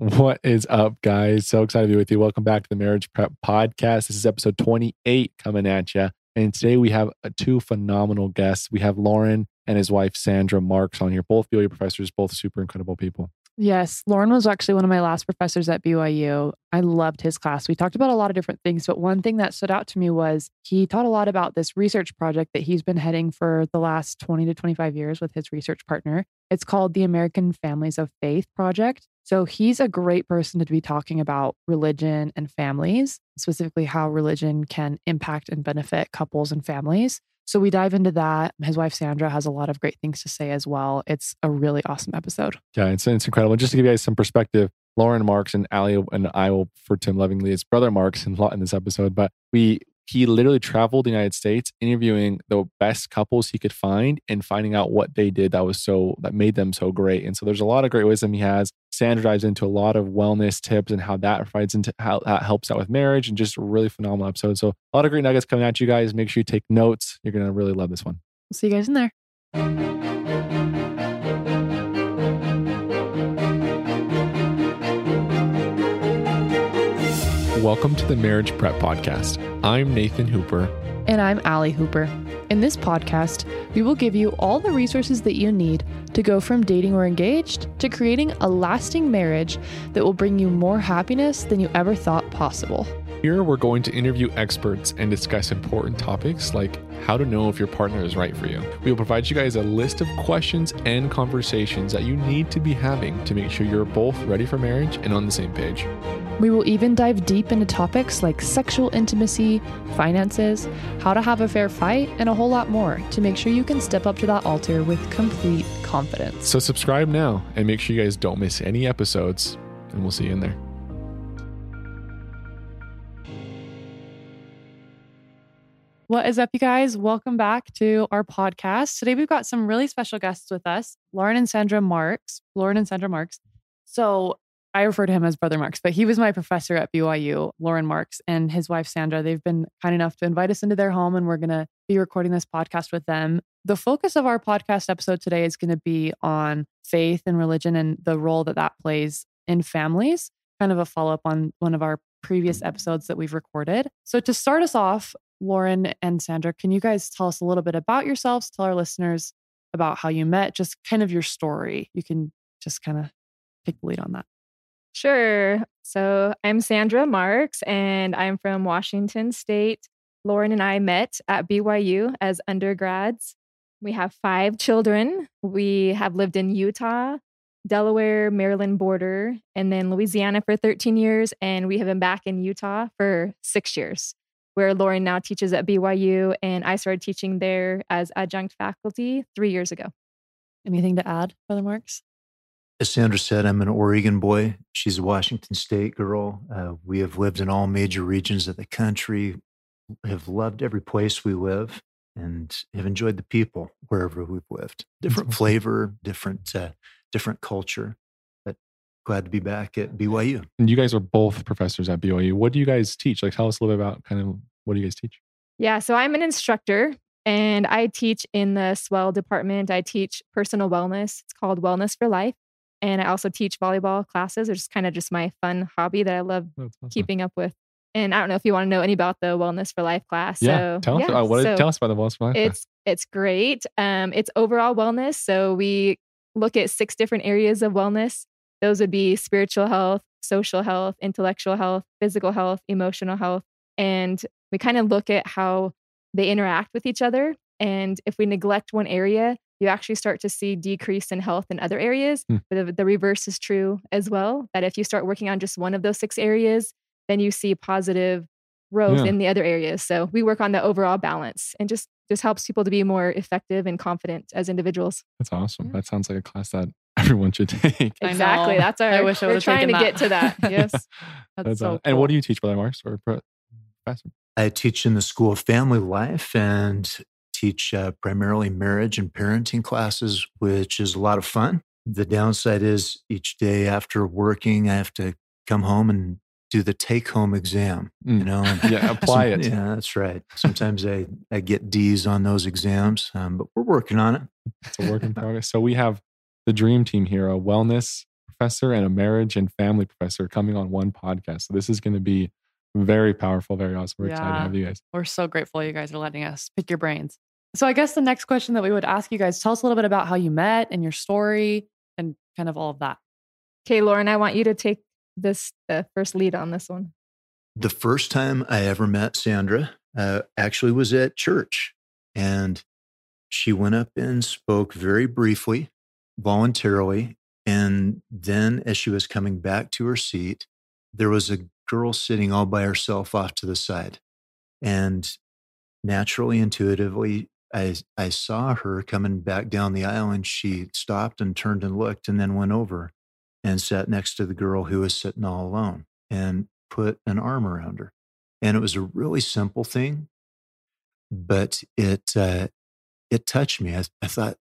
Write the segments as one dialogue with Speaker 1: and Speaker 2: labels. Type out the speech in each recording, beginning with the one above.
Speaker 1: What is up, guys? So excited to be with you. Welcome back to the Marriage Prep Podcast. This is episode 28 coming at you. And today we have uh, two phenomenal guests. We have Loren and his wife, Sandra Marks, on here. Both BYU professors, both super incredible people.
Speaker 2: Yes, Loren was actually one of my last professors at BYU. I loved his class. We talked about a lot of different things, but one thing that stood out to me was he taught a lot about this research project that he's been heading for the last 20 to 25 years with his research partner. It's called the American Families of Faith Project. So he's a great person to be talking about religion and families, specifically how religion can impact and benefit couples and families. So we dive into that. His wife Sandra has a lot of great things to say as well. It's a really awesome episode.
Speaker 1: Yeah, it's, it's incredible. Just to give you guys some perspective, Loren Marks and Ali and I will refer to him lovingly as brother Marks in, in this episode, but we he literally traveled the United States interviewing the best couples he could find and finding out what they did that was so that made them so great. And so there's a lot of great wisdom he has. Sandra dives into a lot of wellness tips and how that provides into how that helps out with marriage and just a really phenomenal episode. So a lot of great nuggets coming at you guys. Make sure you take notes. You're gonna really love this one.
Speaker 2: See you guys in there.
Speaker 1: Welcome to the Marriage Prep Podcast. I'm Nathan Hooper.
Speaker 2: And I'm Ali Hooper. In this podcast, we will give you all the resources that you need to go from dating or engaged to creating a lasting marriage that will bring you more happiness than you ever thought possible.
Speaker 1: Here, we're going to interview experts and discuss important topics like how to know if your partner is right for you. We will provide you guys a list of questions and conversations that you need to be having to make sure you're both ready for marriage and on the same page.
Speaker 2: We will even dive deep into topics like sexual intimacy, finances, how to have a fair fight, and a whole lot more to make sure you can step up to that altar with complete confidence.
Speaker 1: So, subscribe now and make sure you guys don't miss any episodes, and we'll see you in there.
Speaker 2: What is up, you guys? Welcome back to our podcast. Today, we've got some really special guests with us Loren and Sandra Marks. Loren and Sandra Marks. So, I refer to him as Brother Marks, but he was my professor at BYU, Loren Marks, and his wife, Sandra. They've been kind enough to invite us into their home, and we're going to be recording this podcast with them. The focus of our podcast episode today is going to be on faith and religion and the role that that plays in families, kind of a follow up on one of our previous mm-hmm. episodes that we've recorded. So, to start us off, Loren and Sandra, can you guys tell us a little bit about yourselves? Tell our listeners about how you met, just kind of your story. You can just kind of take the lead on that.
Speaker 3: Sure. So I'm Sandra Marks and I'm from Washington State. Loren and I met at BYU as undergrads. We have five children. We have lived in Utah, Delaware, Maryland border, and then Louisiana for 13 years. And we have been back in Utah for six years where Loren now teaches at BYU, and I started teaching there as adjunct faculty three years ago.
Speaker 2: Anything to add, Brother Marks?
Speaker 4: As Sandra said, I'm an Oregon boy. She's a Washington State girl. Uh, we have lived in all major regions of the country, have loved every place we live, and have enjoyed the people wherever we've lived. Different flavor, different uh, different culture, but glad to be back at BYU.
Speaker 1: And you guys are both professors at BYU. What do you guys teach? Like, tell us a little bit about kind of what do you guys teach?
Speaker 3: Yeah, so I'm an instructor and I teach in the Swell department. I teach personal wellness. It's called Wellness for Life. And I also teach volleyball classes, which is kind of just my fun hobby that I love awesome. keeping up with. And I don't know if you want to know any about the Wellness for Life class.
Speaker 1: Yeah, so, tell us. Yeah, uh, what, so tell us about the Wellness for Life.
Speaker 3: It's it's great. Um, it's overall wellness. So we look at six different areas of wellness. Those would be spiritual health, social health, intellectual health, physical health, emotional health, and we kind of look at how they interact with each other. And if we neglect one area, you actually start to see decrease in health in other areas. Mm. But the, the, reverse is true as well. That if you start working on just one of those six areas, then you see positive growth yeah. in the other areas. So we work on the overall balance and just just helps people to be more effective and confident as individuals.
Speaker 1: That's awesome. Yeah. That sounds like a class that everyone should take.
Speaker 3: Exactly. That's our. I wish I we're trying to that. get to that. Yes. That's,
Speaker 1: That's so. Cool. And what do you teach, Brother Marks, or professor?
Speaker 4: I teach in the School of Family Life and teach uh, primarily marriage and parenting classes, which is a lot of fun. The downside is each day after working, I have to come home and do the take home exam, you mm. know?
Speaker 1: yeah, apply it.
Speaker 4: Yeah, that's right. Sometimes I, I get D's on those exams, um, but we're working on it.
Speaker 1: It's a work in progress. So we have the dream team here a wellness professor and a marriage and family professor coming on one podcast. So this is going to be very powerful, very awesome. We're excited to have you guys.
Speaker 2: We're so grateful you guys are letting us pick your brains. So I guess the next question that we would ask you guys, tell us a little bit about how you met and your story and kind of all of that.
Speaker 3: Okay, Loren, I want you to take this the first lead on this one.
Speaker 4: The first time I ever met Sandra uh, actually was at church. And she went up and spoke very briefly, voluntarily. And then, as she was coming back to her seat, there was a girl sitting all by herself off to the side. And naturally, intuitively, I, I saw her coming back down the aisle and she stopped and turned and looked and then went over and sat next to the girl who was sitting all alone and put an arm around her. And it was a really simple thing, but it, uh, it touched me. I, I thought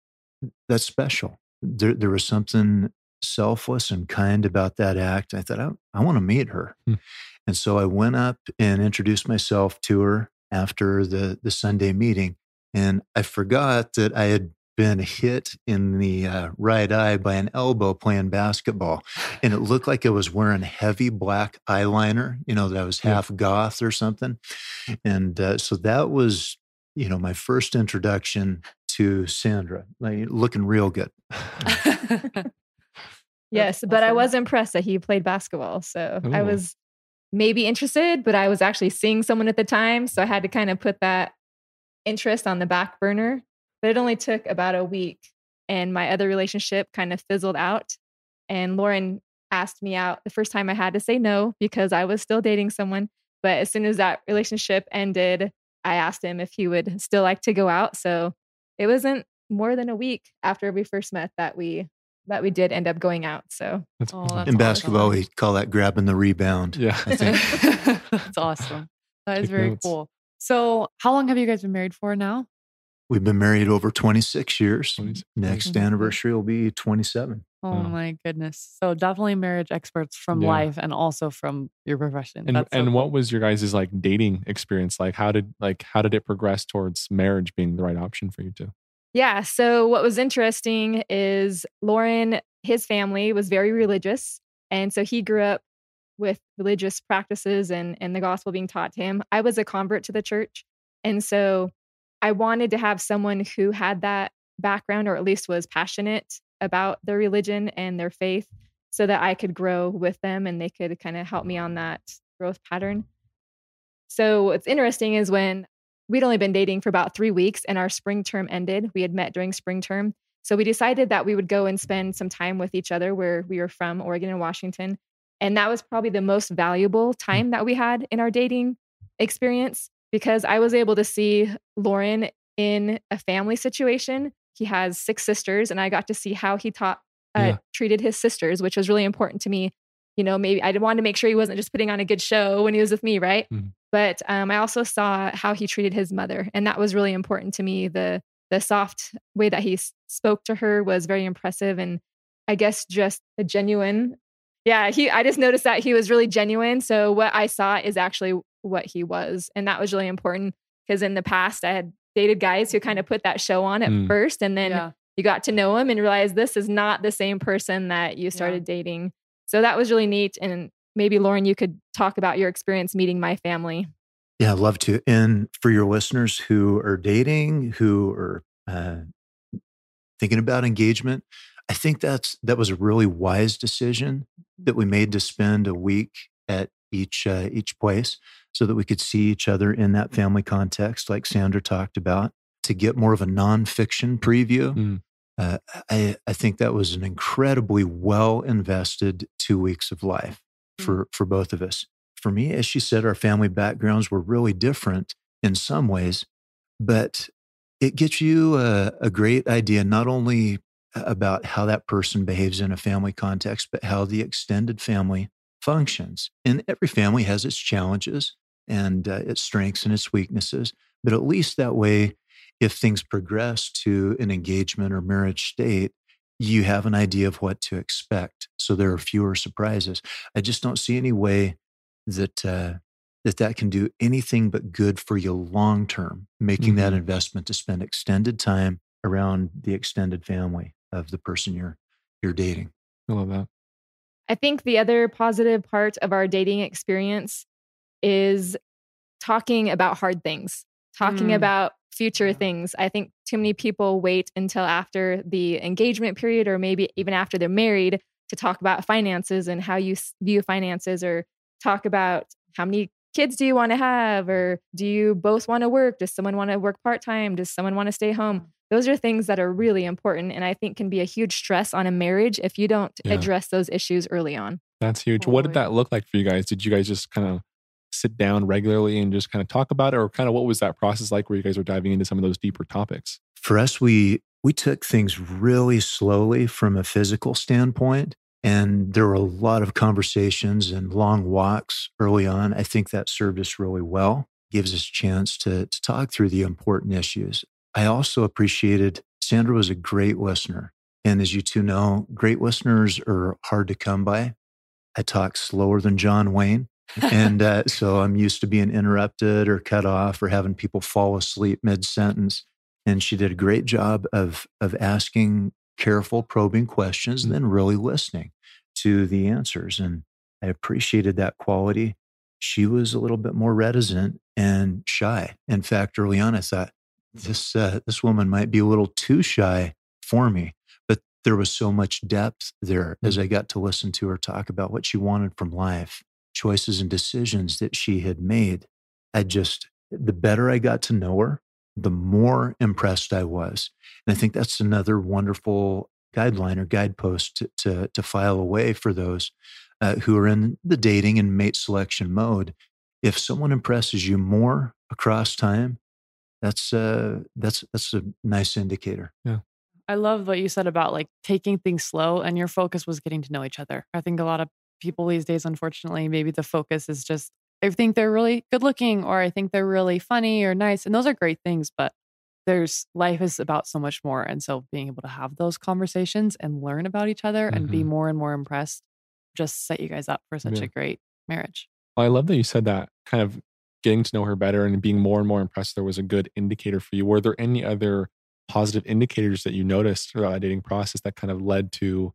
Speaker 4: that's special. There, there was something selfless and kind about that act. I thought, I, I want to meet her.
Speaker 1: Hmm.
Speaker 4: And so I went up and introduced myself to her after the, the Sunday meeting. And I forgot that I had been hit in the uh, right eye by an elbow playing basketball. And it looked like I was wearing heavy black eyeliner, you know, that I was
Speaker 1: Yeah.
Speaker 4: half goth or something. And uh, so that was, you know, my first introduction to Sandra, like looking real good.
Speaker 3: Yes,
Speaker 2: That's
Speaker 3: but I was impressed that he played basketball. So I
Speaker 1: oh.
Speaker 3: was maybe interested, but I was actually seeing someone at the time. So I had to kind of put that interest on the back burner. But it only took about a week. And my other relationship kind of fizzled out. And Loren asked me out the first time I had to say no because I was still dating someone. But as soon as that relationship ended, I asked him if he would still like to go out. So it wasn't more than a week after we first met that we that we did end up going out. So
Speaker 1: That's
Speaker 2: Oh, that's
Speaker 4: In
Speaker 2: awesome.
Speaker 4: basketball, we call that grabbing the rebound.
Speaker 1: yeah.
Speaker 4: I think.
Speaker 2: That's awesome. That is
Speaker 1: Take
Speaker 2: very
Speaker 1: notes.
Speaker 2: cool. So, how long have you guys been married for now?
Speaker 4: We've been married over 26 years.
Speaker 1: 26
Speaker 4: Next
Speaker 2: Mhm.
Speaker 4: anniversary will be 27.
Speaker 2: Oh
Speaker 1: Wow.
Speaker 2: my goodness. So, definitely marriage experts from
Speaker 1: Yeah.
Speaker 2: life and also from your profession.
Speaker 1: And
Speaker 2: so
Speaker 1: and what was your guys' like dating experience like? How did like how did it progress towards marriage being the right option for you two?
Speaker 3: Yeah. So, what was interesting is Loren, his family was very religious. And so he grew up with religious practices and, and the gospel being taught to him. I was a convert to the church. And so I wanted to have someone who had that background or at least was passionate about their religion and their faith so that I could grow with them and they could kind of help me on that growth pattern. So, what's interesting is when we'd only been dating for about three weeks and our spring term ended. We had met during spring term. So we decided that we would go and spend some time with each other where we were from, Oregon and Washington. And that was probably the most valuable hmm. time that we had in our dating experience because I was able to see Loren in a family situation. He has six sisters, and I got to see how he taught, uh,
Speaker 1: Yeah.
Speaker 3: treated his sisters, which was really important to me. You know, maybe I wanted to make sure he wasn't just putting on a good show when he was with me, right?
Speaker 1: Mhm.
Speaker 3: But um, I also saw how he treated his mother, and that was really important to me. The the soft way that he spoke to her was very impressive, and I guess just a genuine. Yeah, he. I just noticed that he was really genuine. So what I saw is actually what he was, and that was really important because in the past I had dated guys who kind of put that show on at
Speaker 1: Mm.
Speaker 3: first, and then
Speaker 2: yeah.
Speaker 3: you got to know him and realized this is not the same person that you started dating. So that was really neat. And maybe Loren, you could talk about your experience meeting my family.
Speaker 4: Yeah, I'd love to. And for your listeners who are dating, who are uh, thinking about engagement, I think that's that was a really wise decision that we made to spend a week at each uh, each place so that we could see each other in that family context, like Sandra talked about, to get more of a nonfiction preview.
Speaker 1: Mm.
Speaker 4: Uh, I, I think that was an incredibly well invested two weeks of life for, for both of us. For me, as she said, our family backgrounds were really different in some ways, but it gets you a, a great idea not only about how that person behaves in a family context, but how the extended family functions. And every family has its challenges and uh, its strengths and its weaknesses. But at least that way, if things progress to an engagement or marriage state, you have an idea of what to expect. So there are fewer surprises. I just don't see any way that uh, that that can do anything but good for you long term. Making that
Speaker 1: Mhm.
Speaker 4: investment to spend extended time around the extended family of the person you're you're dating.
Speaker 1: I love that.
Speaker 3: I think the other positive part of our dating experience is talking about hard things, talking
Speaker 2: Mm.
Speaker 3: about future things. I think too many people wait until after the engagement period or maybe even after they're married to talk about finances and how you view finances or talk about how many kids do you want to have or do you both want to work? Does someone want to work part time? Does someone want to stay home? Those are things that are really important and I think can be a huge stress on a marriage if you don't
Speaker 1: Yeah.
Speaker 3: address those issues early on.
Speaker 1: That's huge. What did that look like for you guys? Did you guys just kind of sit down regularly and just kind of talk about it, or kind of what was that process like where you guys were diving into some of those deeper topics?
Speaker 4: For us, we we took things really slowly from a physical standpoint. And there were a lot of conversations and long walks early on. I think that served us really well, gives us a chance to, to talk through the important issues. I also appreciated Sandra was a great listener. And as you two know, great listeners are hard to come by. I talk slower than John Wayne. and uh, so I'm used to being interrupted or cut off or having people fall asleep mid sentence. And she did a great job of of asking careful, probing questions and then really listening to the answers. And I appreciated that quality. She was a little bit more reticent and shy. In fact, early on, I thought this uh, this woman might be a little too shy for me. But there was so much depth there as I got to listen to her talk about what she wanted from life choices and decisions that she had made. I just, the better I got to know her, the more impressed I was. And I think that's another wonderful guideline or guidepost to, to, to file away for those uh, who are in the dating and mate selection mode. If someone impresses you more across time, that's uh, that's that's a nice indicator. Yeah.
Speaker 2: I love what you said about like taking things slow and your focus was getting to know each other. I think a lot of people these days, unfortunately, maybe the focus is just, I think they're really good looking or I think they're really funny or nice. And those are great things, but there's life is about so much more. And so being able to have those conversations and learn about each other and be
Speaker 1: Mhm.
Speaker 2: more and more impressed just set you guys up for such
Speaker 1: Yeah.
Speaker 2: a great marriage.
Speaker 1: Well, I love that you said that kind of getting to know her better and being more and more impressed there was a good indicator for you. Were there any other positive indicators that you noticed throughout that dating process that kind of led to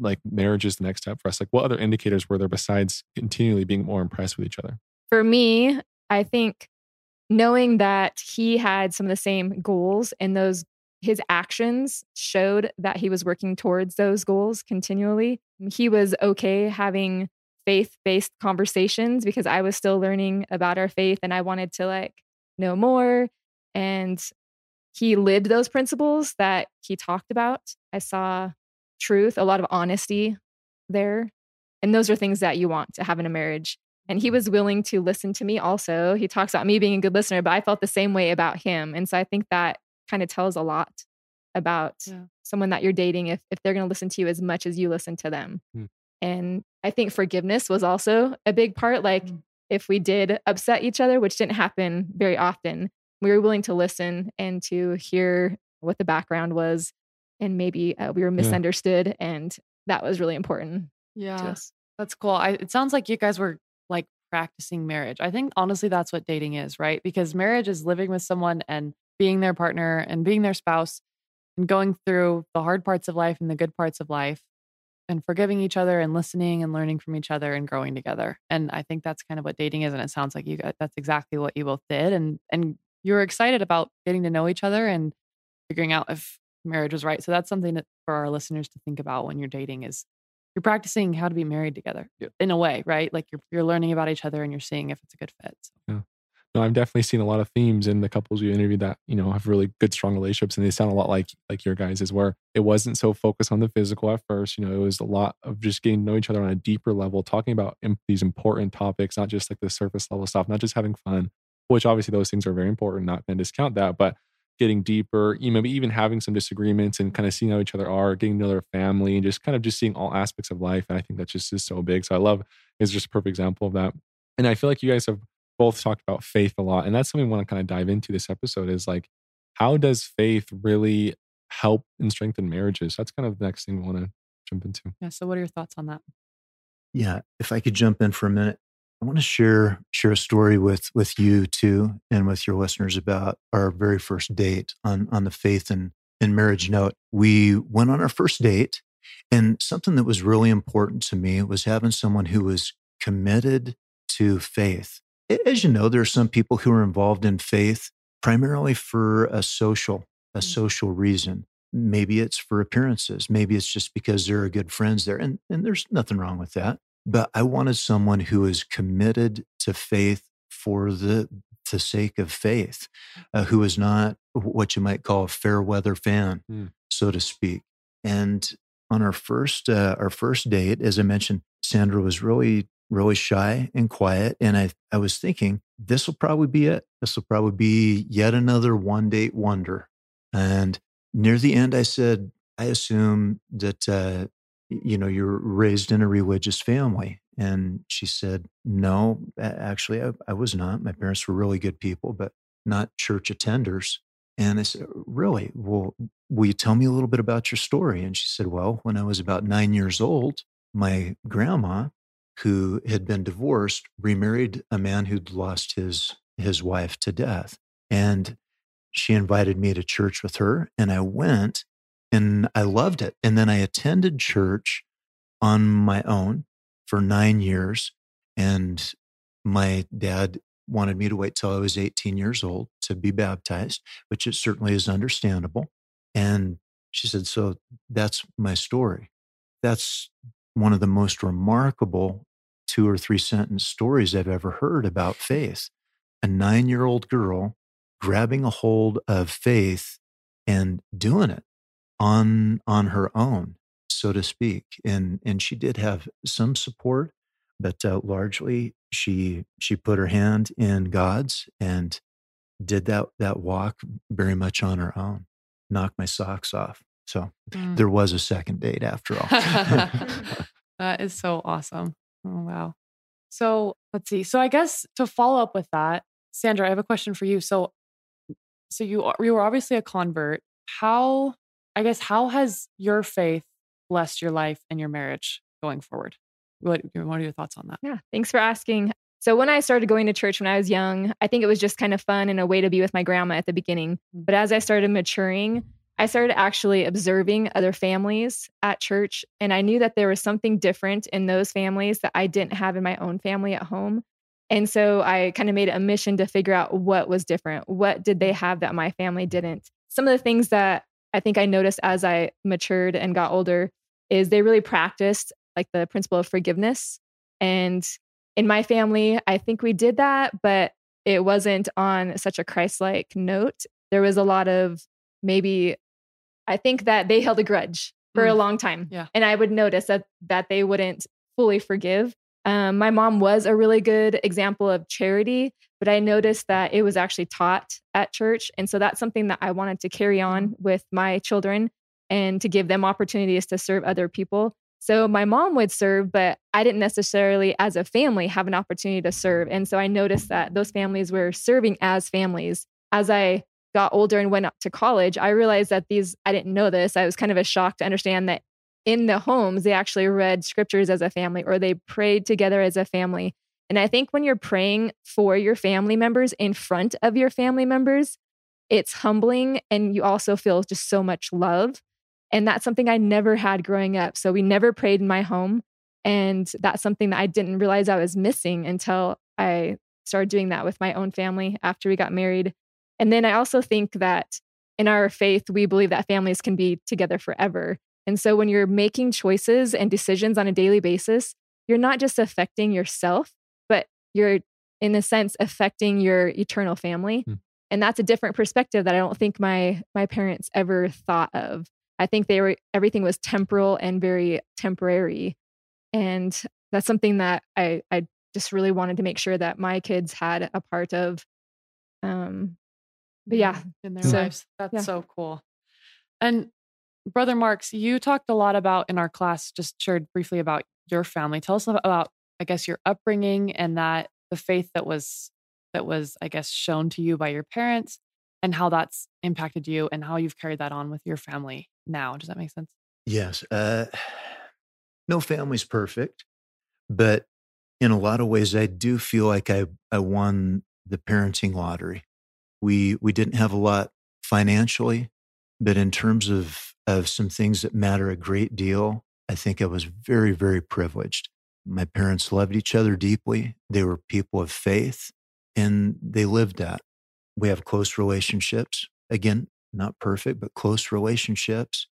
Speaker 1: like marriage is the next step for us? Like what other indicators were there besides continually being more impressed with each other?
Speaker 3: for me, I think knowing that he had some of the same goals and those his actions showed that he was working towards those goals continually. He was okay having faith-based conversations because I was still learning about our faith and I wanted to like know more and he lived those principles that he talked about. I saw truth, a lot of honesty there. And those are things that you want to have in a marriage and he was willing to listen to me also. He talks about me being a good listener, but I felt the same way about him. And so I think that kind of tells a lot about
Speaker 2: Yeah.
Speaker 3: someone that you're dating if, if they're going to listen to you as much as you listen to them.
Speaker 1: Hmm.
Speaker 3: And I think forgiveness was also a big part. Like
Speaker 2: Mm.
Speaker 3: if we did upset each other, which didn't happen very often, we were willing to listen and to hear what the background was. And maybe uh, we were misunderstood. And that was really important
Speaker 2: Yeah. That's cool. I, it sounds like you guys were like practicing marriage. I think honestly, that's what dating is, right? Because marriage is living with someone and being their partner and being their spouse and going through the hard parts of life and the good parts of life and forgiving each other and listening and learning from each other and growing together. And I think that's kind of what dating is. And it sounds like you got that's exactly what you both did. And and you were excited about getting to know each other and figuring out if marriage was right. So that's something that for our listeners to think about when you're dating is you're practicing how to be married together in a way, right? Like you're you're learning about each other and you're seeing if it's a good fit. So,
Speaker 1: No, I've definitely seen a lot of themes in the couples you interviewed that, you know, have really good, strong relationships. And they sound a lot like like your guys is where it wasn't so focused on the physical at first. You know, it was a lot of just getting to know each other on a deeper level, talking about im- these important topics, not just like the surface level stuff, not just having fun, which obviously those things are very important, not going to discount that, but getting deeper, you know, maybe even having some disagreements and kind of seeing how each other are, getting to know their family and just kind of just seeing all aspects of life. And I think that just is so big. So I love is just a perfect example of that. And I feel like you guys have both talked about faith a lot. And that's something we want to kind of dive into this episode is like, how does faith really help and strengthen marriages? That's kind of the next thing we want to jump into.
Speaker 2: yeah. So, what are your thoughts on that?
Speaker 4: Yeah, if I could jump in for a minute, I want to share share a story with with you too, and with your listeners about our very first date on on the faith and and marriage note. We went on our first date, And something that was really important to me was having someone who was committed to faith. As you know, there are some people who are involved in faith primarily for a social, a
Speaker 2: Mm.
Speaker 4: social reason. Maybe it's for appearances. Maybe it's just because there are good friends there. And, and there's nothing wrong with that. But I wanted someone who is committed to faith for the, the sake of faith, uh, who is not what you might call a fair weather fan,
Speaker 1: Mm.
Speaker 4: so to speak. And on our first uh, our first date, as I mentioned, Sandra was really really shy and quiet, and I I was thinking this will probably be it. This will probably be yet another one date wonder. And near the end, I said, I assume that uh, you know you're raised in a religious family. And she said, No, actually, I, I was not. My parents were really good people, but not church attenders. And I said, Really? Well, will you tell me a little bit about your story? And she said, Well, when I was about nine years old, my grandma, who had been divorced, remarried a man who'd lost his his wife to death. And she invited me to church with her, and I went and I loved it. And then I attended church on my own for nine years. And my dad wanted me to wait till I was 18 years old to be baptized, which it certainly is understandable. And she said, So that's my story. That's one of the most remarkable two or three sentence stories I've ever heard about faith. A nine year old girl grabbing a hold of faith and doing it on on her own so to speak and and she did have some support but uh, largely she she put her hand in god's and did that that walk very much on her own knocked my socks off so
Speaker 2: Mm.
Speaker 4: there was a second date after all
Speaker 2: that is so awesome. Oh, wow. So let's see. So I guess to follow up with that, Sandra, I have a question for you. So, so you are, you were obviously a convert. How, I guess, how has your faith blessed your life and your marriage going forward? What, what are your thoughts on that?
Speaker 3: Yeah, thanks for asking. So when I started going to church when I was young, I think it was just kind of fun and a way to be with my grandma at the beginning.
Speaker 2: Mm.
Speaker 3: But as I started maturing, I started actually observing other families at church. And I knew that there was something different in those families that I didn't have in my own family at home. And so I kind of made a mission to figure out what was different. What did they have that my family didn't? Some of the things that I think I noticed as I matured and got older is they really practiced like the principle of forgiveness. And in my family, I think we did that, but it wasn't on such a Christ like note. There was a lot of maybe, I think that they held a grudge for a
Speaker 2: Mm.
Speaker 3: long time.
Speaker 2: Yeah.
Speaker 3: And I would notice that, that they wouldn't fully forgive. Um, my mom was a really good example of charity, but I noticed that it was actually taught at church. And so that's something that I wanted to carry on with my children and to give them opportunities to serve other people. So my mom would serve, but I didn't necessarily, as a family, have an opportunity to serve. And so I noticed that those families were serving as families. As I got older and went up to college, I realized that these, I didn't know this. I was kind of a shock to understand that in the homes, they actually read scriptures as a family or they prayed together as a family. And I think when you're praying for your family members in front of your family members, it's humbling and you also feel just so much love. And that's something I never had growing up. So we never prayed in my home. And that's something that I didn't realize I was missing until I started doing that with my own family after we got married. And then I also think that in our faith, we believe that families can be together forever. And so when you're making choices and decisions on a daily basis, you're not just affecting yourself, but you're, in a sense, affecting your eternal family.
Speaker 1: Hmm.
Speaker 3: And that's a different perspective that I don't think my my parents ever thought of. I think they were everything was temporal and very temporary. And that's something that I I just really wanted to make sure that my kids had a part of. Um but yeah,
Speaker 2: in their
Speaker 3: So,
Speaker 2: lives. That's
Speaker 3: yeah.
Speaker 2: so cool. And Brother Marks, you talked a lot about in our class, just shared briefly about your family. Tell us about, I guess, your upbringing and that the faith that was that was, I guess, shown to you by your parents and how that's impacted you and how you've carried that on with your family now. Does that make sense?
Speaker 4: Yes. Uh, no family's perfect, but in a lot of ways, I do feel like I, I won the parenting lottery. We we didn't have a lot financially, but in terms of, of some things that matter a great deal, I think I was very, very privileged. My parents loved each other deeply. They were people of faith and they lived that. We have close relationships. Again, not perfect, but close relationships.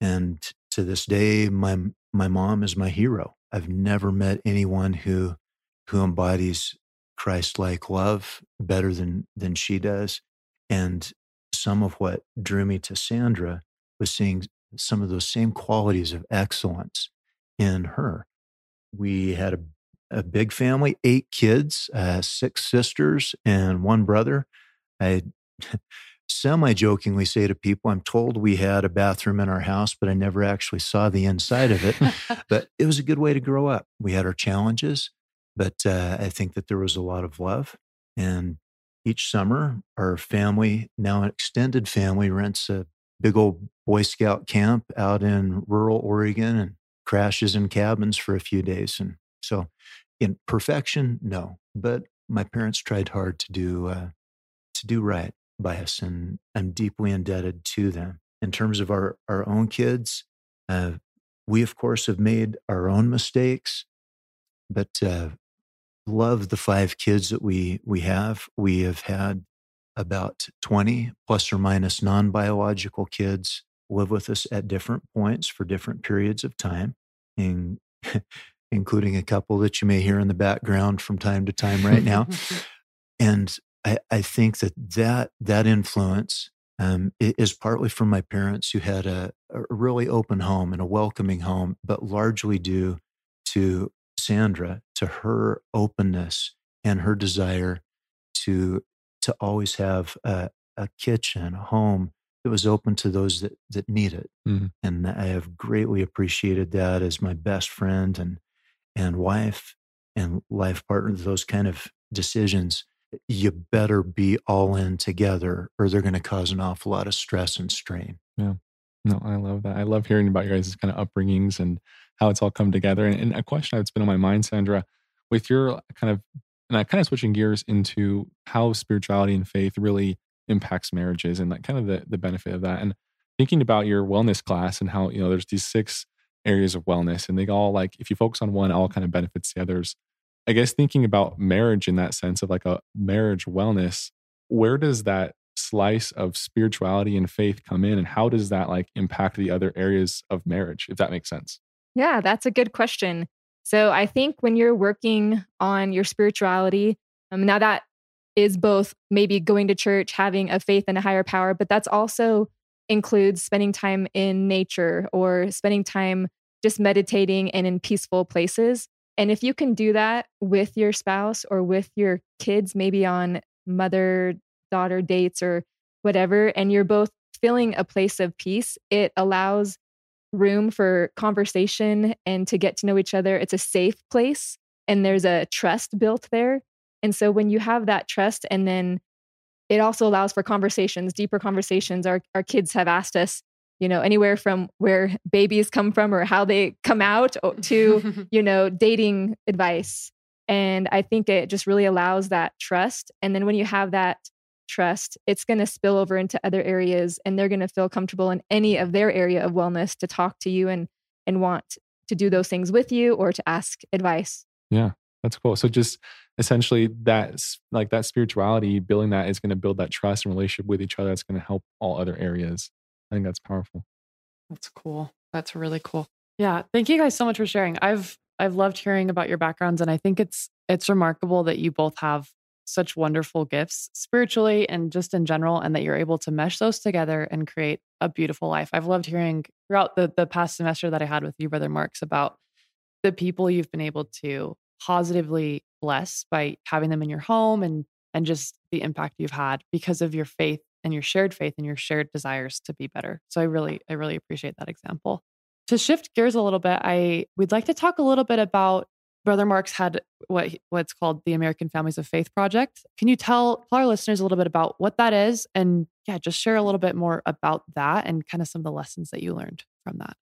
Speaker 4: And to this day, my my mom is my hero. I've never met anyone who who embodies Christ-like love better than than she does. And some of what drew me to Sandra was seeing some of those same qualities of excellence in her. We had a, a big family, eight kids, uh, six sisters, and one brother. I semi jokingly say to people, I'm told we had a bathroom in our house, but I never actually saw the inside of it. but it was a good way to grow up. We had our challenges, but uh, I think that there was a lot of love. And each summer, our family, now an extended family, rents a big old Boy Scout camp out in rural Oregon and crashes in cabins for a few days. And so, in perfection, no, but my parents tried hard to do uh, to do right by us, and I'm deeply indebted to them. In terms of our our own kids, uh, we of course have made our own mistakes, but uh, love the five kids that we we have. We have had about 20 plus or minus non-biological kids live with us at different points for different periods of time, in, including a couple that you may hear in the background from time to time right now. and I, I, think that that, that influence um, is partly from my parents who had a, a really open home and a welcoming home, but largely due to Sandra, to her openness and her desire to to always have a, a kitchen, a home that was open to those that that need it. Mm-hmm. And I have greatly appreciated that as my best friend and and wife and life partner. Those kind of decisions, you better be all in together, or they're going to cause an awful lot of stress and strain.
Speaker 1: Yeah. No, I love that. I love hearing about your guys' kind of upbringings and how it's all come together. And, and a question that's been on my mind, Sandra, with your kind of, and I kind of switching gears into how spirituality and faith really impacts marriages and like kind of the, the benefit of that. And thinking about your wellness class and how, you know, there's these six areas of wellness and they all like, if you focus on one, all kind of benefits the others. I guess thinking about marriage in that sense of like a marriage wellness, where does that slice of spirituality and faith come in and how does that like impact the other areas of marriage if that makes sense
Speaker 3: yeah that's a good question. So i think when you're working on your spirituality um, now that is both maybe going to church having a faith in a higher power but that's also includes spending time in nature or spending time just meditating and in peaceful places. And if you can do that with your spouse or with your kids maybe on mother daughter dates or whatever, and you're both feeling a place of peace, it allows room for conversation and to get to know each other. It's a safe place and there's a trust built there. And so when you have that trust, and then it also allows for conversations, deeper conversations. Our, our kids have asked us, you know, anywhere from where babies come from or how they come out to, you know, dating advice. And I think it just really allows that trust. And then when you have that trust, it's going to spill over into other areas and they're going to feel comfortable in any of their area of wellness to talk to you and and want to do those things with you or to ask advice.
Speaker 1: Yeah. That's cool. So just essentially that's like that spirituality, building that is going to build that trust and relationship with each other. That's going to help all other areas. I think that's powerful.
Speaker 2: That's cool. That's really cool. Yeah. Thank you guys so much for sharing. I've I've loved hearing about your backgrounds and I think it's it's remarkable that you both have such wonderful gifts spiritually and just in general, and that you're able to mesh those together and create a beautiful life. I've loved hearing throughout the, the past semester that I had with you, Brother Marks, about the people you've been able to positively bless by having them in your home and and just the impact you've had because of your faith and your shared faith and your shared desires to be better. So I really I really appreciate that example. To shift gears a little bit, I we'd like to talk a little bit about Brother Marks had what what's called the American Families of Faith Project. Can you tell our listeners a little bit about what that is, and yeah, just share a little bit more about that and kind of some of the lessons that you learned from that?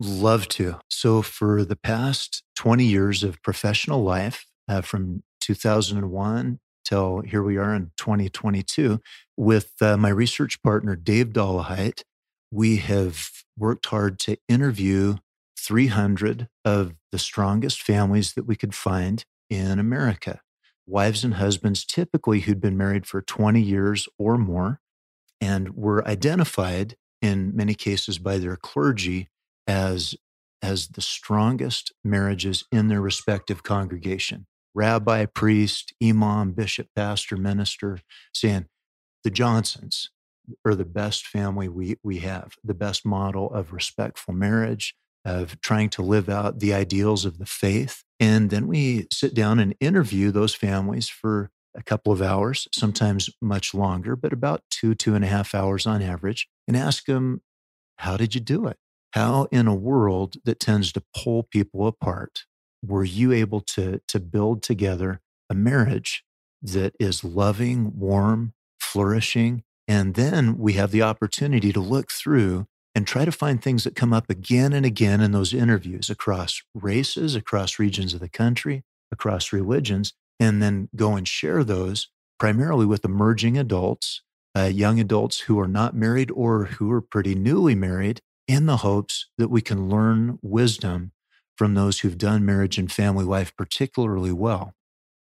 Speaker 4: Love to. So, for the past 20 years of professional life, uh, from 2001 till here we are in 2022. With uh, my research partner, Dave Dollahite, we have worked hard to interview 300 of the strongest families that we could find in America. Wives and husbands, typically who'd been married for 20 years or more, and were identified in many cases by their clergy as, as the strongest marriages in their respective congregation. Rabbi, priest, imam, bishop, pastor, minister, saying the Johnsons are the best family we, we have, the best model of respectful marriage, of trying to live out the ideals of the faith. And then we sit down and interview those families for a couple of hours, sometimes much longer, but about two, two and a half hours on average, and ask them, How did you do it? How, in a world that tends to pull people apart, were you able to, to build together a marriage that is loving, warm, flourishing? And then we have the opportunity to look through and try to find things that come up again and again in those interviews across races, across regions of the country, across religions, and then go and share those primarily with emerging adults, uh, young adults who are not married or who are pretty newly married, in the hopes that we can learn wisdom from those who've done marriage and family life particularly well.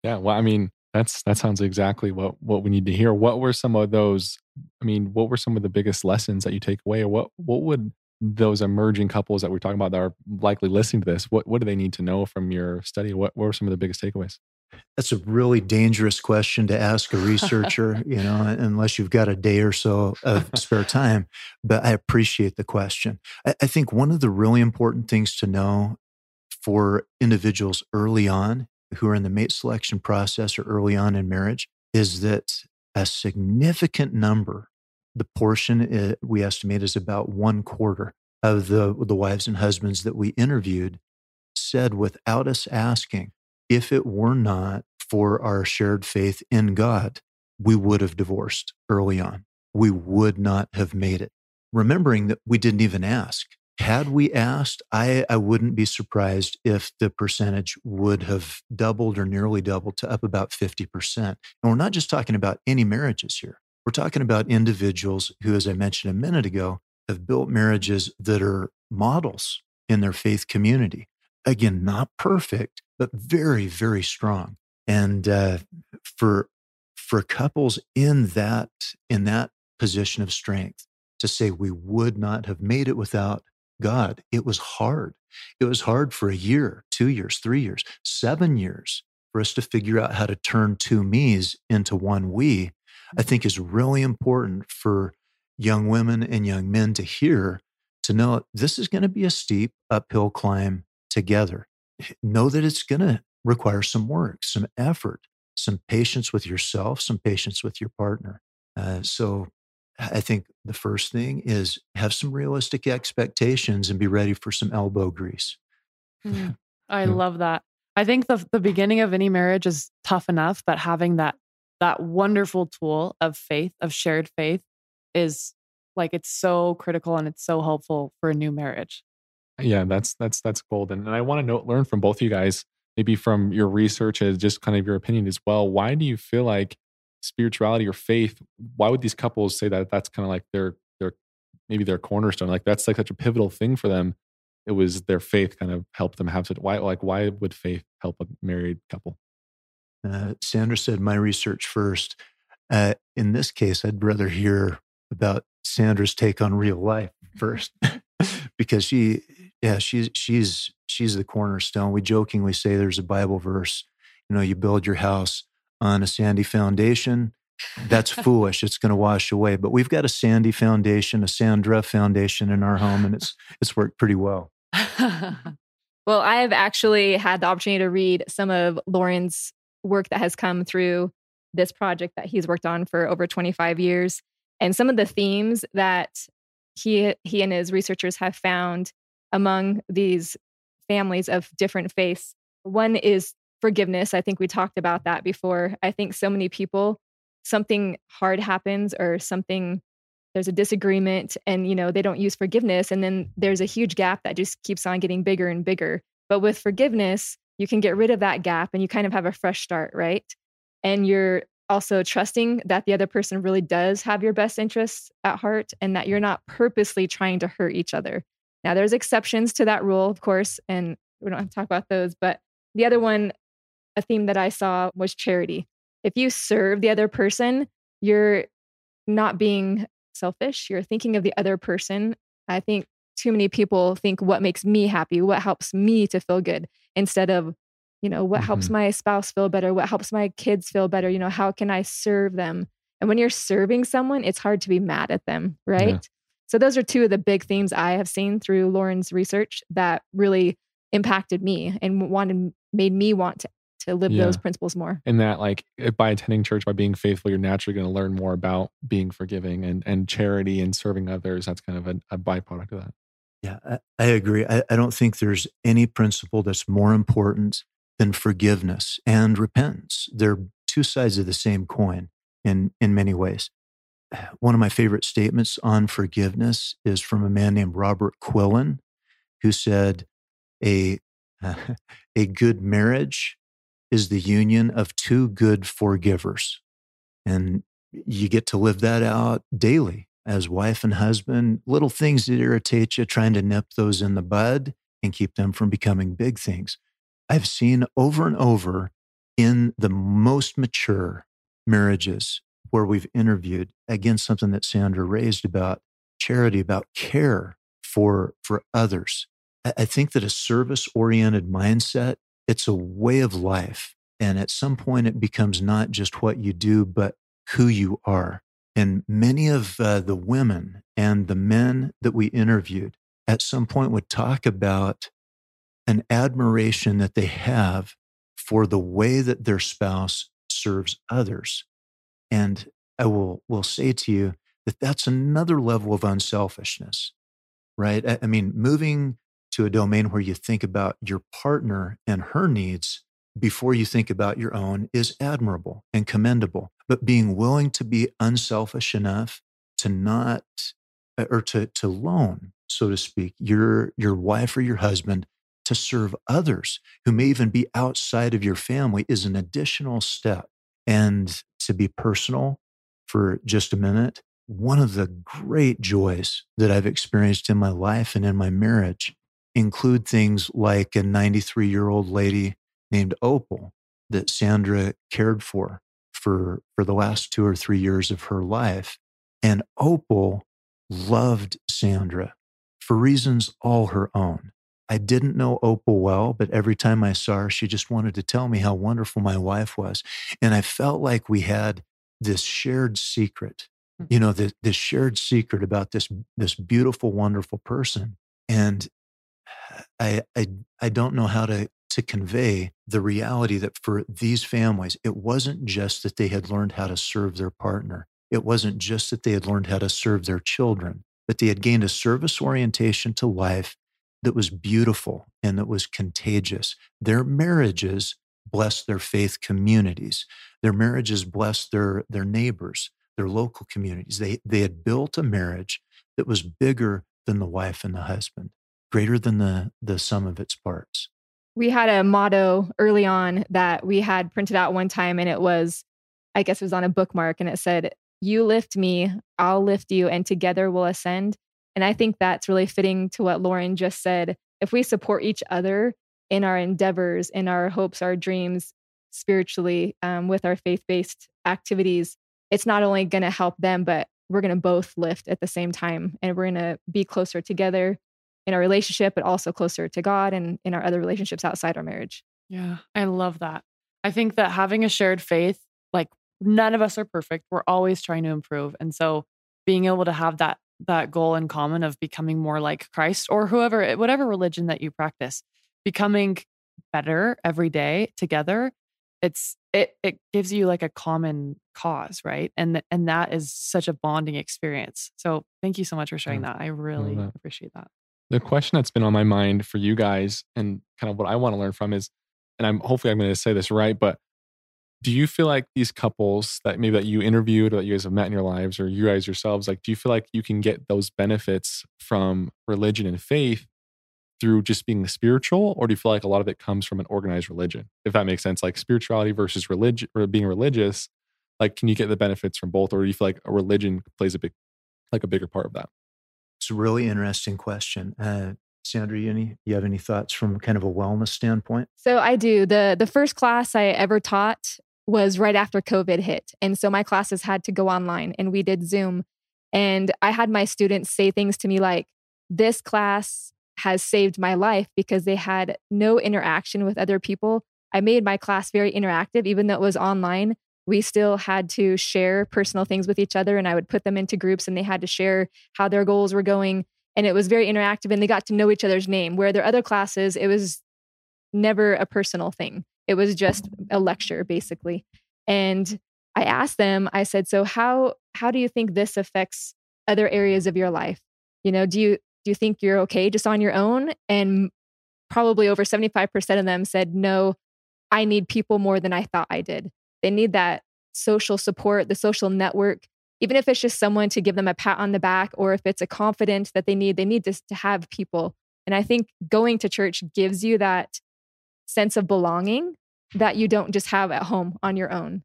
Speaker 1: Yeah, well, I mean, that's that sounds exactly what what we need to hear. What were some of those? I mean, what were some of the biggest lessons that you take away, or what what would those emerging couples that we're talking about that are likely listening to this? What what do they need to know from your study? What, what were some of the biggest takeaways?
Speaker 4: That's a really dangerous question to ask a researcher, you know, unless you've got a day or so of spare time. But I appreciate the question. I, I think one of the really important things to know for individuals early on who are in the mate selection process or early on in marriage is that a significant number, the portion uh, we estimate is about one quarter of the, the wives and husbands that we interviewed said without us asking, if it were not for our shared faith in God, we would have divorced early on. We would not have made it. Remembering that we didn't even ask. Had we asked, I, I wouldn't be surprised if the percentage would have doubled or nearly doubled to up about 50%. And we're not just talking about any marriages here. We're talking about individuals who, as I mentioned a minute ago, have built marriages that are models in their faith community. Again, not perfect, but very, very strong. And uh, for for couples in that in that position of strength to say we would not have made it without God. It was hard. It was hard for a year, two years, three years, seven years for us to figure out how to turn two me's into one we, I think is really important for young women and young men to hear to know this is going to be a steep uphill climb together. Know that it's going to require some work, some effort, some patience with yourself, some patience with your partner. Uh, so I think the first thing is have some realistic expectations and be ready for some elbow grease.
Speaker 2: Mm, I yeah. love that. I think the the beginning of any marriage is tough enough, but having that that wonderful tool of faith, of shared faith is like it's so critical and it's so helpful for a new marriage.
Speaker 1: Yeah, that's that's that's golden. And I want to know learn from both of you guys, maybe from your research as just kind of your opinion as well. Why do you feel like spirituality or faith, why would these couples say that that's kind of like their their maybe their cornerstone? Like that's like such a pivotal thing for them. It was their faith kind of helped them have such why like why would faith help a married couple?
Speaker 4: Uh, Sandra said my research first. Uh, in this case, I'd rather hear about Sandra's take on real life first, because she, yeah, she's she's she's the cornerstone. We jokingly say there's a Bible verse. You know, you build your house on a sandy foundation, that's foolish. It's going to wash away. But we've got a sandy foundation, a Sandra foundation in our home, and it's it's worked pretty well.
Speaker 3: well, I have actually had the opportunity to read some of Loren's work that has come through this project that he's worked on for over 25 years, and some of the themes that he he and his researchers have found among these families of different faiths. One is forgiveness. I think we talked about that before. I think so many people, something hard happens or something, there's a disagreement and, you know, they don't use forgiveness. And then there's a huge gap that just keeps on getting bigger and bigger. But with forgiveness, you can get rid of that gap and you kind of have a fresh start, right? and you're also trusting that the other person really does have your best interests at heart and that you're not purposely trying to hurt each other. Now, there's exceptions to that rule, of course, and we don't have to talk about those. But the other one, a theme that I saw was charity. If you serve the other person, you're not being selfish, you're thinking of the other person. I think too many people think what makes me happy, what helps me to feel good, instead of, you know, what mm-hmm. helps my spouse feel better, what helps my kids feel better, you know, how can I serve them? And when you're serving someone, it's hard to be mad at them, right? Yeah. So those are two of the big themes I have seen through Loren's research that really impacted me and wanted made me want to to live yeah. those principles more.
Speaker 1: And that like eh, by attending church, by being faithful, you're naturally going to learn more about being forgiving and and charity and serving others. That's kind of a, a byproduct of that.
Speaker 4: Yeah, I, I agree. I, I don't think there's any principle that's more important than forgiveness and repentance. They're two sides of the same coin in in many ways. One of my favorite statements on forgiveness is from a man named Robert Quillen, who said, "a a good marriage is the union of two good forgivers. And you get to live that out daily as wife and husband. Little things that irritate you, trying to nip those in the bud and keep them from becoming big things. I've seen over and over in the most mature marriages where we've interviewed, again, something that Sandra raised about charity, about care for, for others. I think that a service oriented mindset it's a way of life. And at some point, it becomes not just what you do, but who you are. And many of uh, the women and the men that we interviewed at some point would talk about an admiration that they have for the way that their spouse serves others. And I will, will say to you that that's another level of unselfishness, right? I, I mean, moving to a domain where you think about your partner and her needs before you think about your own is admirable and commendable. But being willing to be unselfish enough to not uh, or to to loan, so to speak, your your wife or your husband to serve others who may even be outside of your family is an additional step. And to be personal for just a minute, one of the great joys that I've experienced in my life and in my marriage include things like a 93 year old lady named Opal that Sandra cared for for, for the last two or three years of her life. And Opal loved Sandra for reasons all her own. I didn't know Opal well, but every time I saw her, she just wanted to tell me how wonderful my wife was. And I felt like we had this shared secret, you mm-hmm. know, this, this shared secret about this, this beautiful, wonderful person. And I, I, I don't know how to, to convey the reality that for these families, it wasn't just that they had learned how to serve their partner. It wasn't just that they had learned how to serve their children, but they had gained a service orientation to life that was beautiful and that was contagious. Their marriages blessed their faith communities. Their marriages blessed their, their neighbors, their local communities. They, they had built a marriage that was bigger than the wife and the husband greater than the the sum of its parts.
Speaker 3: We had a motto early on that we had printed out one time and it was I guess it was on a bookmark and it said you lift me, I'll lift you and together we'll ascend. And I think that's really fitting to what Loren just said. If we support each other in our endeavors, in our hopes, our dreams, spiritually, um, with our faith based activities, it's not only going to help them, but we're going to both lift at the same time and we're going to be closer together in our relationship, but also closer to God and in our other relationships outside our marriage.
Speaker 2: Yeah, I love that. I think that having a shared faith, like none of us are perfect. We're always trying to improve. And so being able to have that that goal in common of becoming more like Christ or whoever eh, whatever religion that you practice, becoming better every day together, it's it it gives you like a common cause, right? And and that is such a bonding experience. So thank you so much for sharing that. I really that. appreciate that
Speaker 1: the question that's been on my mind for you guys and kind of what I want to learn from is, and I'm hopefully I'm going to say this right, but do you feel like these couples that maybe that you interviewed or that you guys have met in your lives or you guys yourselves, like, do you feel like you can get those benefits from religion and faith through just being spiritual, or do you feel like a lot of it comes from an organized religion? If that makes sense, like spirituality versus religion or being religious, like can you get the benefits from both, or do you feel like a religion plays a big, like a bigger part of that?
Speaker 4: It's a really interesting question. Uh, Sandra, you, any, you have any thoughts from kind of a wellness standpoint?
Speaker 3: So I do. the The first class I ever taught was right after COVID hit, and so my classes had to go online, and we did Zoom. And I had my students say things to me like, "This class has saved my life because they had no interaction with other people. I made my class very interactive, even though it was online. We still had to share personal things with each other, and I would put them into groups, and they had to share how their goals were going. And it was very interactive, and they got to know each other's name. Where their other classes, it was never a personal thing, it was just a lecture, basically. And I asked them, I said, So, how, how do you think this affects other areas of your life? You know, do you do you think you're okay just on your own? And probably over 75% of them said, no, I need people more than I thought I did. They need that social support, the social network, even if it's just someone to give them a pat on the back or if it's a confidence that they need, they need to, to have people. And I think going to church gives you that sense of belonging that you don't just have at home on your own.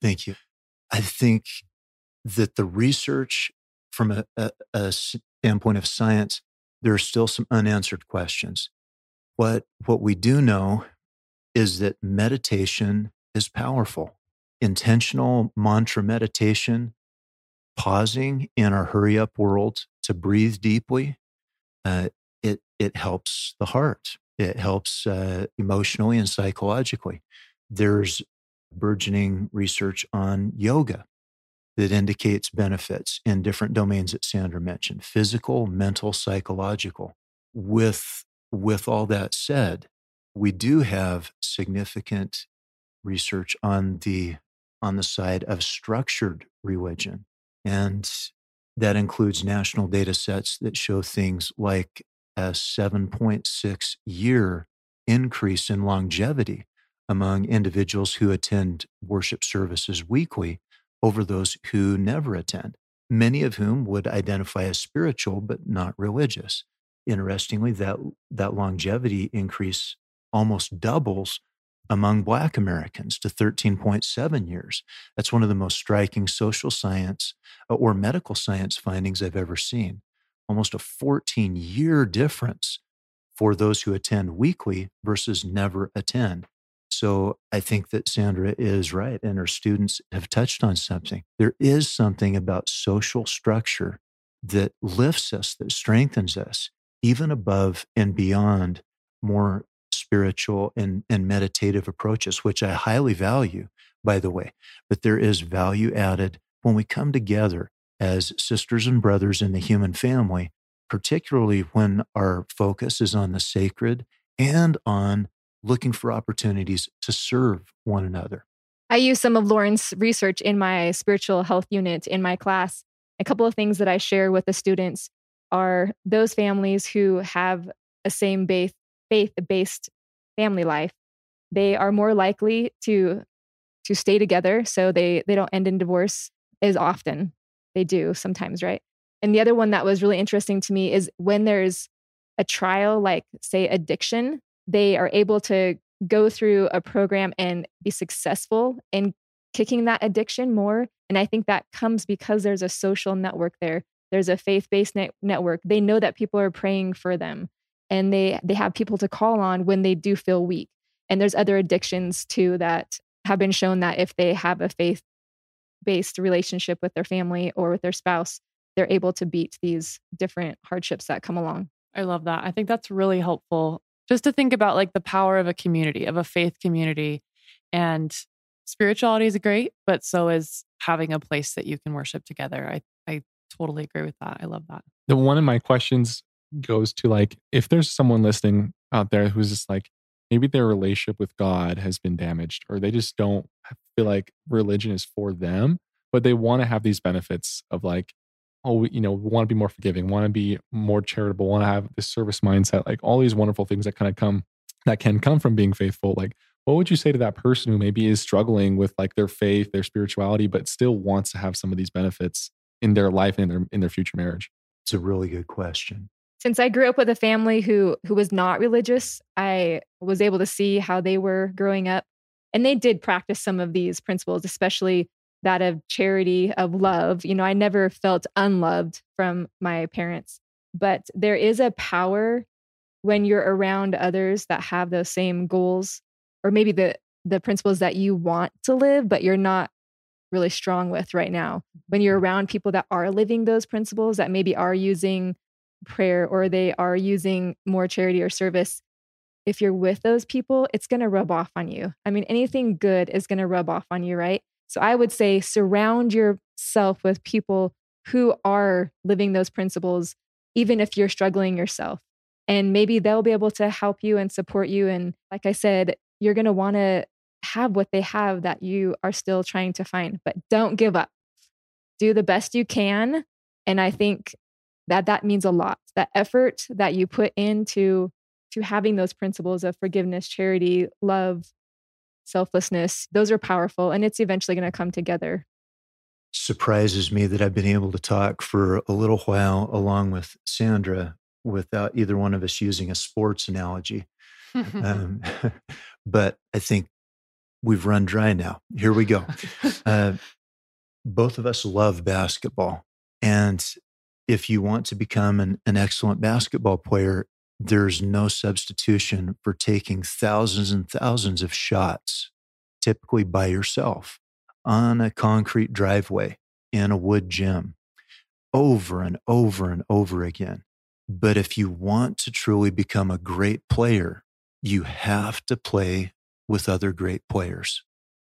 Speaker 4: Thank you. I think that the research from a, a, a standpoint of science, there are still some unanswered questions. What, what we do know is that meditation is powerful. Intentional mantra meditation, pausing in our hurry up world to breathe deeply, uh, it, it helps the heart. It helps uh, emotionally and psychologically. There's burgeoning research on yoga that indicates benefits in different domains that Sandra mentioned physical, mental, psychological. With, with all that said, we do have significant research on the, on the side of structured religion. And that includes national data sets that show things like a 7.6 year increase in longevity among individuals who attend worship services weekly over those who never attend, many of whom would identify as spiritual but not religious. Interestingly, that, that longevity increase almost doubles among Black Americans to 13.7 years. That's one of the most striking social science uh, or medical science findings I've ever seen. Almost a 14 year difference for those who attend weekly versus never attend. So I think that Sandra is right, and her students have touched on something. There is something about social structure that lifts us, that strengthens us, even above and beyond more spiritual and, and meditative approaches, which I highly value, by the way. But there is value added when we come together as sisters and brothers in the human family, particularly when our focus is on the sacred and on looking for opportunities to serve one another.
Speaker 3: I use some of Loren's research in my spiritual health unit in my class. A couple of things that I share with the students are those families who have a same faith based family life. They are more likely to to stay together, so they they don't end in divorce as often. They do sometimes, right? And the other one that was really interesting to me is when there's a trial, like say addiction, they are able to go through a program and be successful in kicking that addiction more. And I think that comes because there's a social network there. There's a faith-based net- network. They know that people are praying for them and they they have people to call on when they do feel weak. And there's other addictions too that have been shown that if they have a faith-based relationship with their family or with their spouse, they're able to beat these different hardships that come along.
Speaker 2: I love that. I think that's really helpful just to think about like the power of a community, of a faith community. And spirituality is great, but so is having a place that you can worship together. I, I totally agree with that. I love that.
Speaker 1: The one of my questions goes to like, if there's someone listening out there who's just like, maybe their relationship with God has been damaged, or they just don't feel like religion is for them, but they want to have these benefits of like oh, you know, want to be more forgiving, want to be more charitable, want to have this service mindset, like all these wonderful things that kind of come that can come from being faithful. Like, what would you say to that person who maybe is struggling with like their faith, their spirituality, but still wants to have some of these benefits in their life and in their in their future marriage?
Speaker 4: It's a really good question.
Speaker 3: Since I grew up with a family who who was not religious, I was able to see how they were growing up and they did practice some of these principles, especially that of charity, of love. You know, I never felt unloved from my parents, but there is a power when you're around others that have those same goals or maybe the the principles that you want to live but you're not really strong with right now when you're mm-hmm. around people that are living those principles that maybe are using prayer or they are using more charity or service if you're with those people it's going to rub off on you. I mean anything good is going to rub off on you right? So i would say surround yourself with people who are living those principles even if you're struggling yourself. And maybe they'll be able to help you and support you and like i said you're going to want to have what they have that you are still trying to find but don't give up. Do the best you can and i think that that means a lot that effort that you put into to having those principles of forgiveness charity love selflessness those are powerful and it's eventually going to come together
Speaker 4: surprises me that i've been able to talk for a little while along with sandra without either one of us using a sports analogy. um, but I think we've run dry now. Here we go. Uh, both of us love basketball. And if you want to become an, an excellent basketball player, there's no substitution for taking thousands and thousands of shots, typically by yourself on a concrete driveway in a wood gym over and over and over again. But if you want to truly become a great player, you have to play with other great players.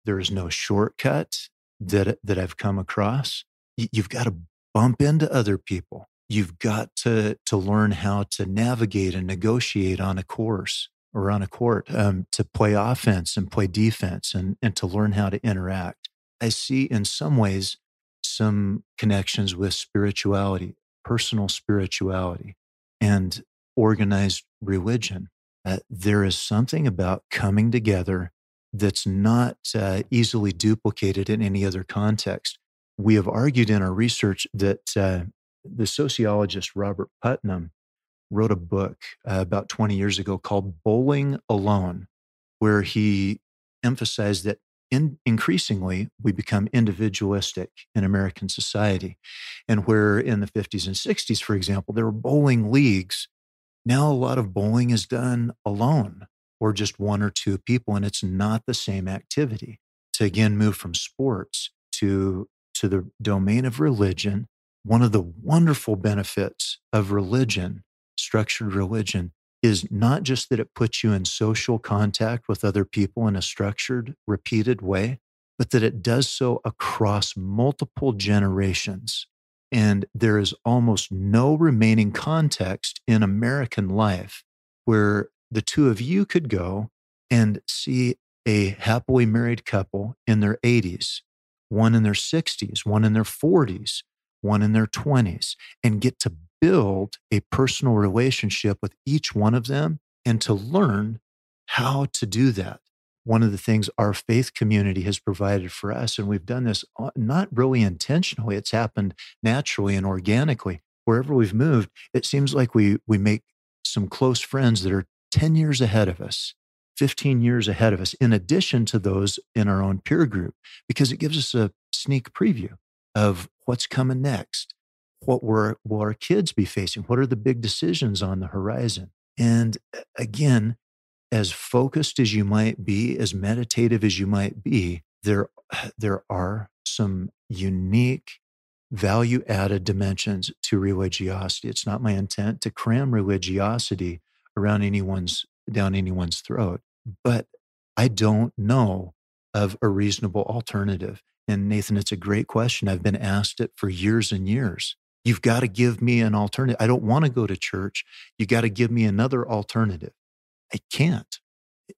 Speaker 4: There is no shortcut that, that I've come across. You've got to bump into other people. You've got to, to learn how to navigate and negotiate on a course or on a court um, to play offense and play defense and, and to learn how to interact. I see in some ways some connections with spirituality, personal spirituality and organized religion. Uh, there is something about coming together that's not uh, easily duplicated in any other context. We have argued in our research that uh, the sociologist Robert Putnam wrote a book uh, about 20 years ago called Bowling Alone, where he emphasized that in, increasingly we become individualistic in American society. And where in the 50s and 60s, for example, there were bowling leagues, now a lot of bowling is done alone or just one or two people, and it's not the same activity. To again move from sports to, to the domain of religion, one of the wonderful benefits of religion, structured religion, is not just that it puts you in social contact with other people in a structured, repeated way, but that it does so across multiple generations. And there is almost no remaining context in American life where the two of you could go and see a happily married couple in their 80s, one in their 60s, one in their 40s, one in their 20s, and get to build a personal relationship with each one of them and to learn how to do that. One of the things our faith community has provided for us, and we've done this uh, not really intentionally, it's happened naturally and organically. Wherever we've moved, it seems like we, we make some close friends that are 10 years ahead of us, 15 years ahead of us, in addition to those in our own peer group, because it gives us a sneak preview of what's coming next what will our kids be facing? What are the big decisions on the horizon? And again, as focused as you might be, as meditative as you might be, there, there are some unique value added dimensions to religiosity. It's not my intent to cram religiosity around anyone's down anyone's throat, but I don't know of a reasonable alternative. And Nathan, it's a great question. I've been asked it for years and years. You've got to give me an alternative. I don't want to go to church. You got to give me another alternative. I can't.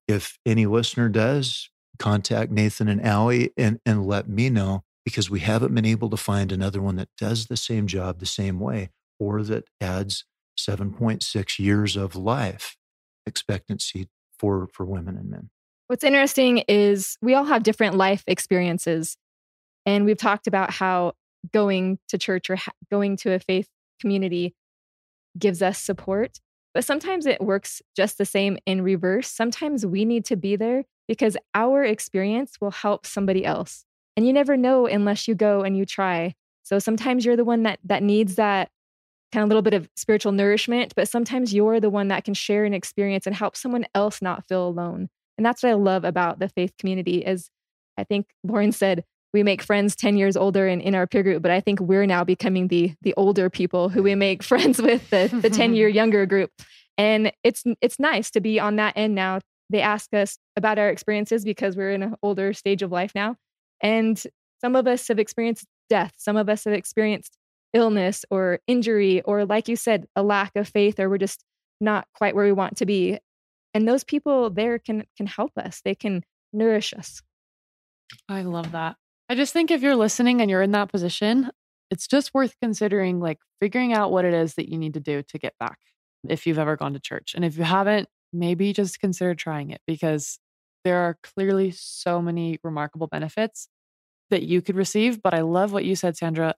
Speaker 4: If any listener does, contact Nathan and Allie and, and let me know because we haven't been able to find another one that does the same job the same way or that adds 7.6 years of life expectancy for, for women and men.
Speaker 3: What's interesting is we all have different life experiences. And we've talked about how going to church or ha- going to a faith community gives us support. But sometimes it works just the same in reverse. Sometimes we need to be there because our experience will help somebody else. And you never know unless you go and you try. So sometimes you're the one that that needs that kind of a little bit of spiritual nourishment, but sometimes you're the one that can share an experience and help someone else not feel alone. And that's what I love about the faith community is I think Loren said we make friends 10 years older in, in our peer group, but I think we're now becoming the the older people who we make friends with the, the 10 year younger group. And it's it's nice to be on that end now. They ask us about our experiences because we're in an older stage of life now. And some of us have experienced death, some of us have experienced illness or injury, or like you said, a lack of faith, or we're just not quite where we want to be. And those people there can can help us. They can nourish us.
Speaker 2: I love that. I just think if you're listening and you're in that position, it's just worth considering like figuring out what it is that you need to do to get back if you've ever gone to church. And if you haven't, maybe just consider trying it because there are clearly so many remarkable benefits that you could receive. But I love what you said, Sandra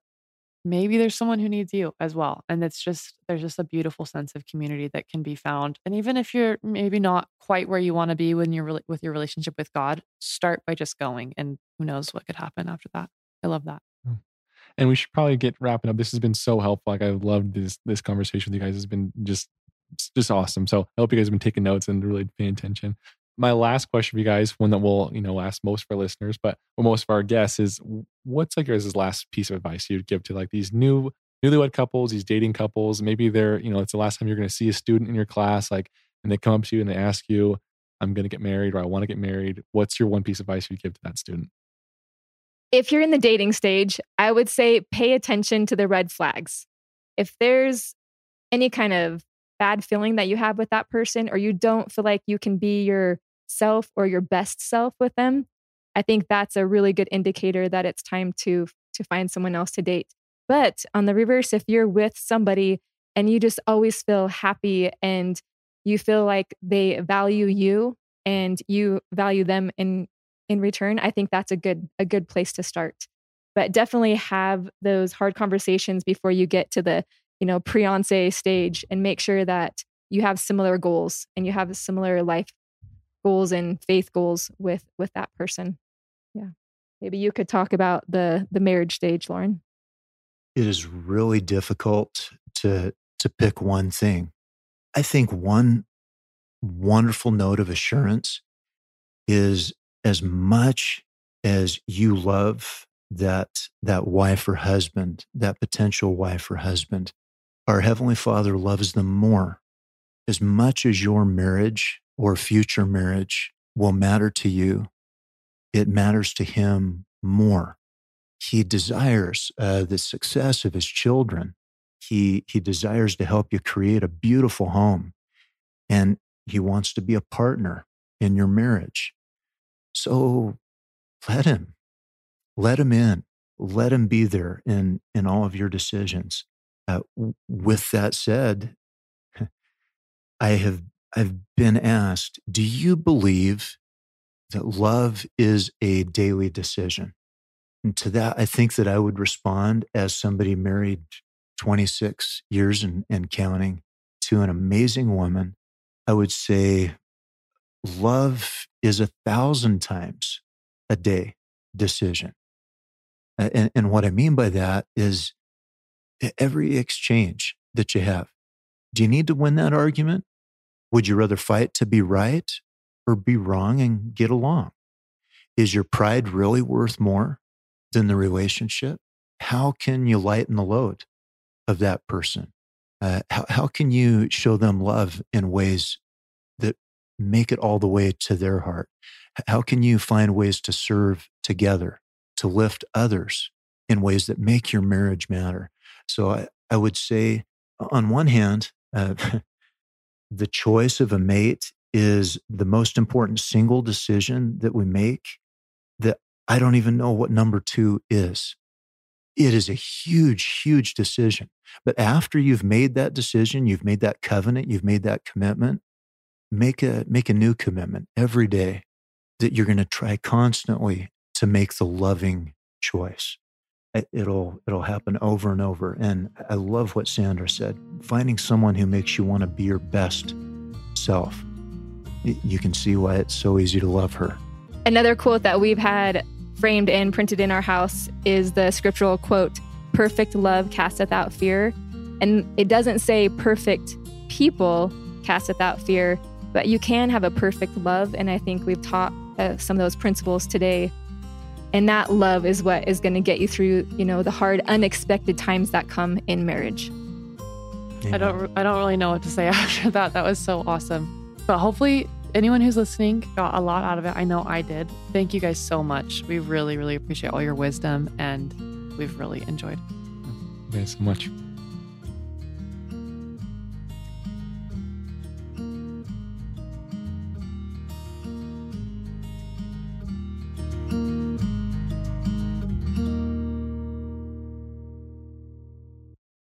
Speaker 2: maybe there's someone who needs you as well. And it's just, there's just a beautiful sense of community that can be found. And even if you're maybe not quite where you want to be when you're with your relationship with God, start by just going and who knows what could happen after that. I love that.
Speaker 1: Hmm. And we should probably get wrapping up. This has been so helpful. Like I loved this this conversation with you guys. It's been just just awesome. So I hope you guys have been taking notes and really paying attention my last question for you guys, one that will, you know, ask most of our listeners, but most of our guests is what's like guys' last piece of advice you'd give to like these new newlywed couples, these dating couples? Maybe they're, you know, it's the last time you're going to see a student in your class, like, and they come up to you and they ask you, I'm going to get married or I want to get married. What's your one piece of advice you'd give to that student?
Speaker 3: If you're in the dating stage, I would say pay attention to the red flags. If there's any kind of bad feeling that you have with that person, or you don't feel like you can be your self or your best self with them, I think that's a really good indicator that it's time to to find someone else to date. But on the reverse, if you're with somebody and you just always feel happy and you feel like they value you and you value them in in return, I think that's a good a good place to start. But definitely have those hard conversations before you get to the, you know, pre-fiancé stage and make sure that you have similar goals and you have a similar life goals and faith goals with with that person. Yeah. Maybe you could talk about the the marriage stage loren.
Speaker 4: It is really difficult to to pick one thing. I think one wonderful note of assurance is as much as you love that that wife or husband that potential wife or husband our heavenly father loves them more. As much as your marriage or future marriage will matter to you, it matters to him more. He desires uh, the success of his children. He, he desires to help you create a beautiful home. And he wants to be a partner in your marriage. So let him, let him in, let him be there in, in all of your decisions. Uh, with that said, I have I've been asked, do you believe that love is a daily decision? And to that, I think that I would respond as somebody married 26 years and, and counting to an amazing woman. I would say love is a thousand times a day decision. And, and what I mean by that is every exchange that you have. Do you need to win that argument? Would you rather fight to be right or be wrong and get along? Is your pride really worth more than the relationship? How can you lighten the load of that person? Uh, how, how can you show them love in ways that make it all the way to their heart? How can you find ways to serve together, to lift others in ways that make your marriage matter? So I, I would say, on one hand, uh, the choice of a mate is the most important single decision that we make that I don't even know what number two is. It is a huge, huge decision. But after you've made that decision, you've made that covenant, you've made that commitment, make a, make a new commitment every day that you're going to try constantly to make the loving choice. It'll it'll happen over and over. And I love what Sandra said. Finding someone who makes you want to be your best self. You can see why it's so easy to love her.
Speaker 3: Another quote that we've had framed and printed in our house is the scriptural quote, perfect love casteth out fear. And it doesn't say perfect people casteth out fear, but you can have a perfect love. And I think we've taught uh, some of those principles today and that love is what is going to get you through you know the hard unexpected times that come in marriage.
Speaker 2: I don't i don't really know what to say after that. That was so awesome. But hopefully anyone who's listening got a lot out of it. I know i did. Thank you guys so much. We really really appreciate all your wisdom and we've really enjoyed.
Speaker 1: Thanks so much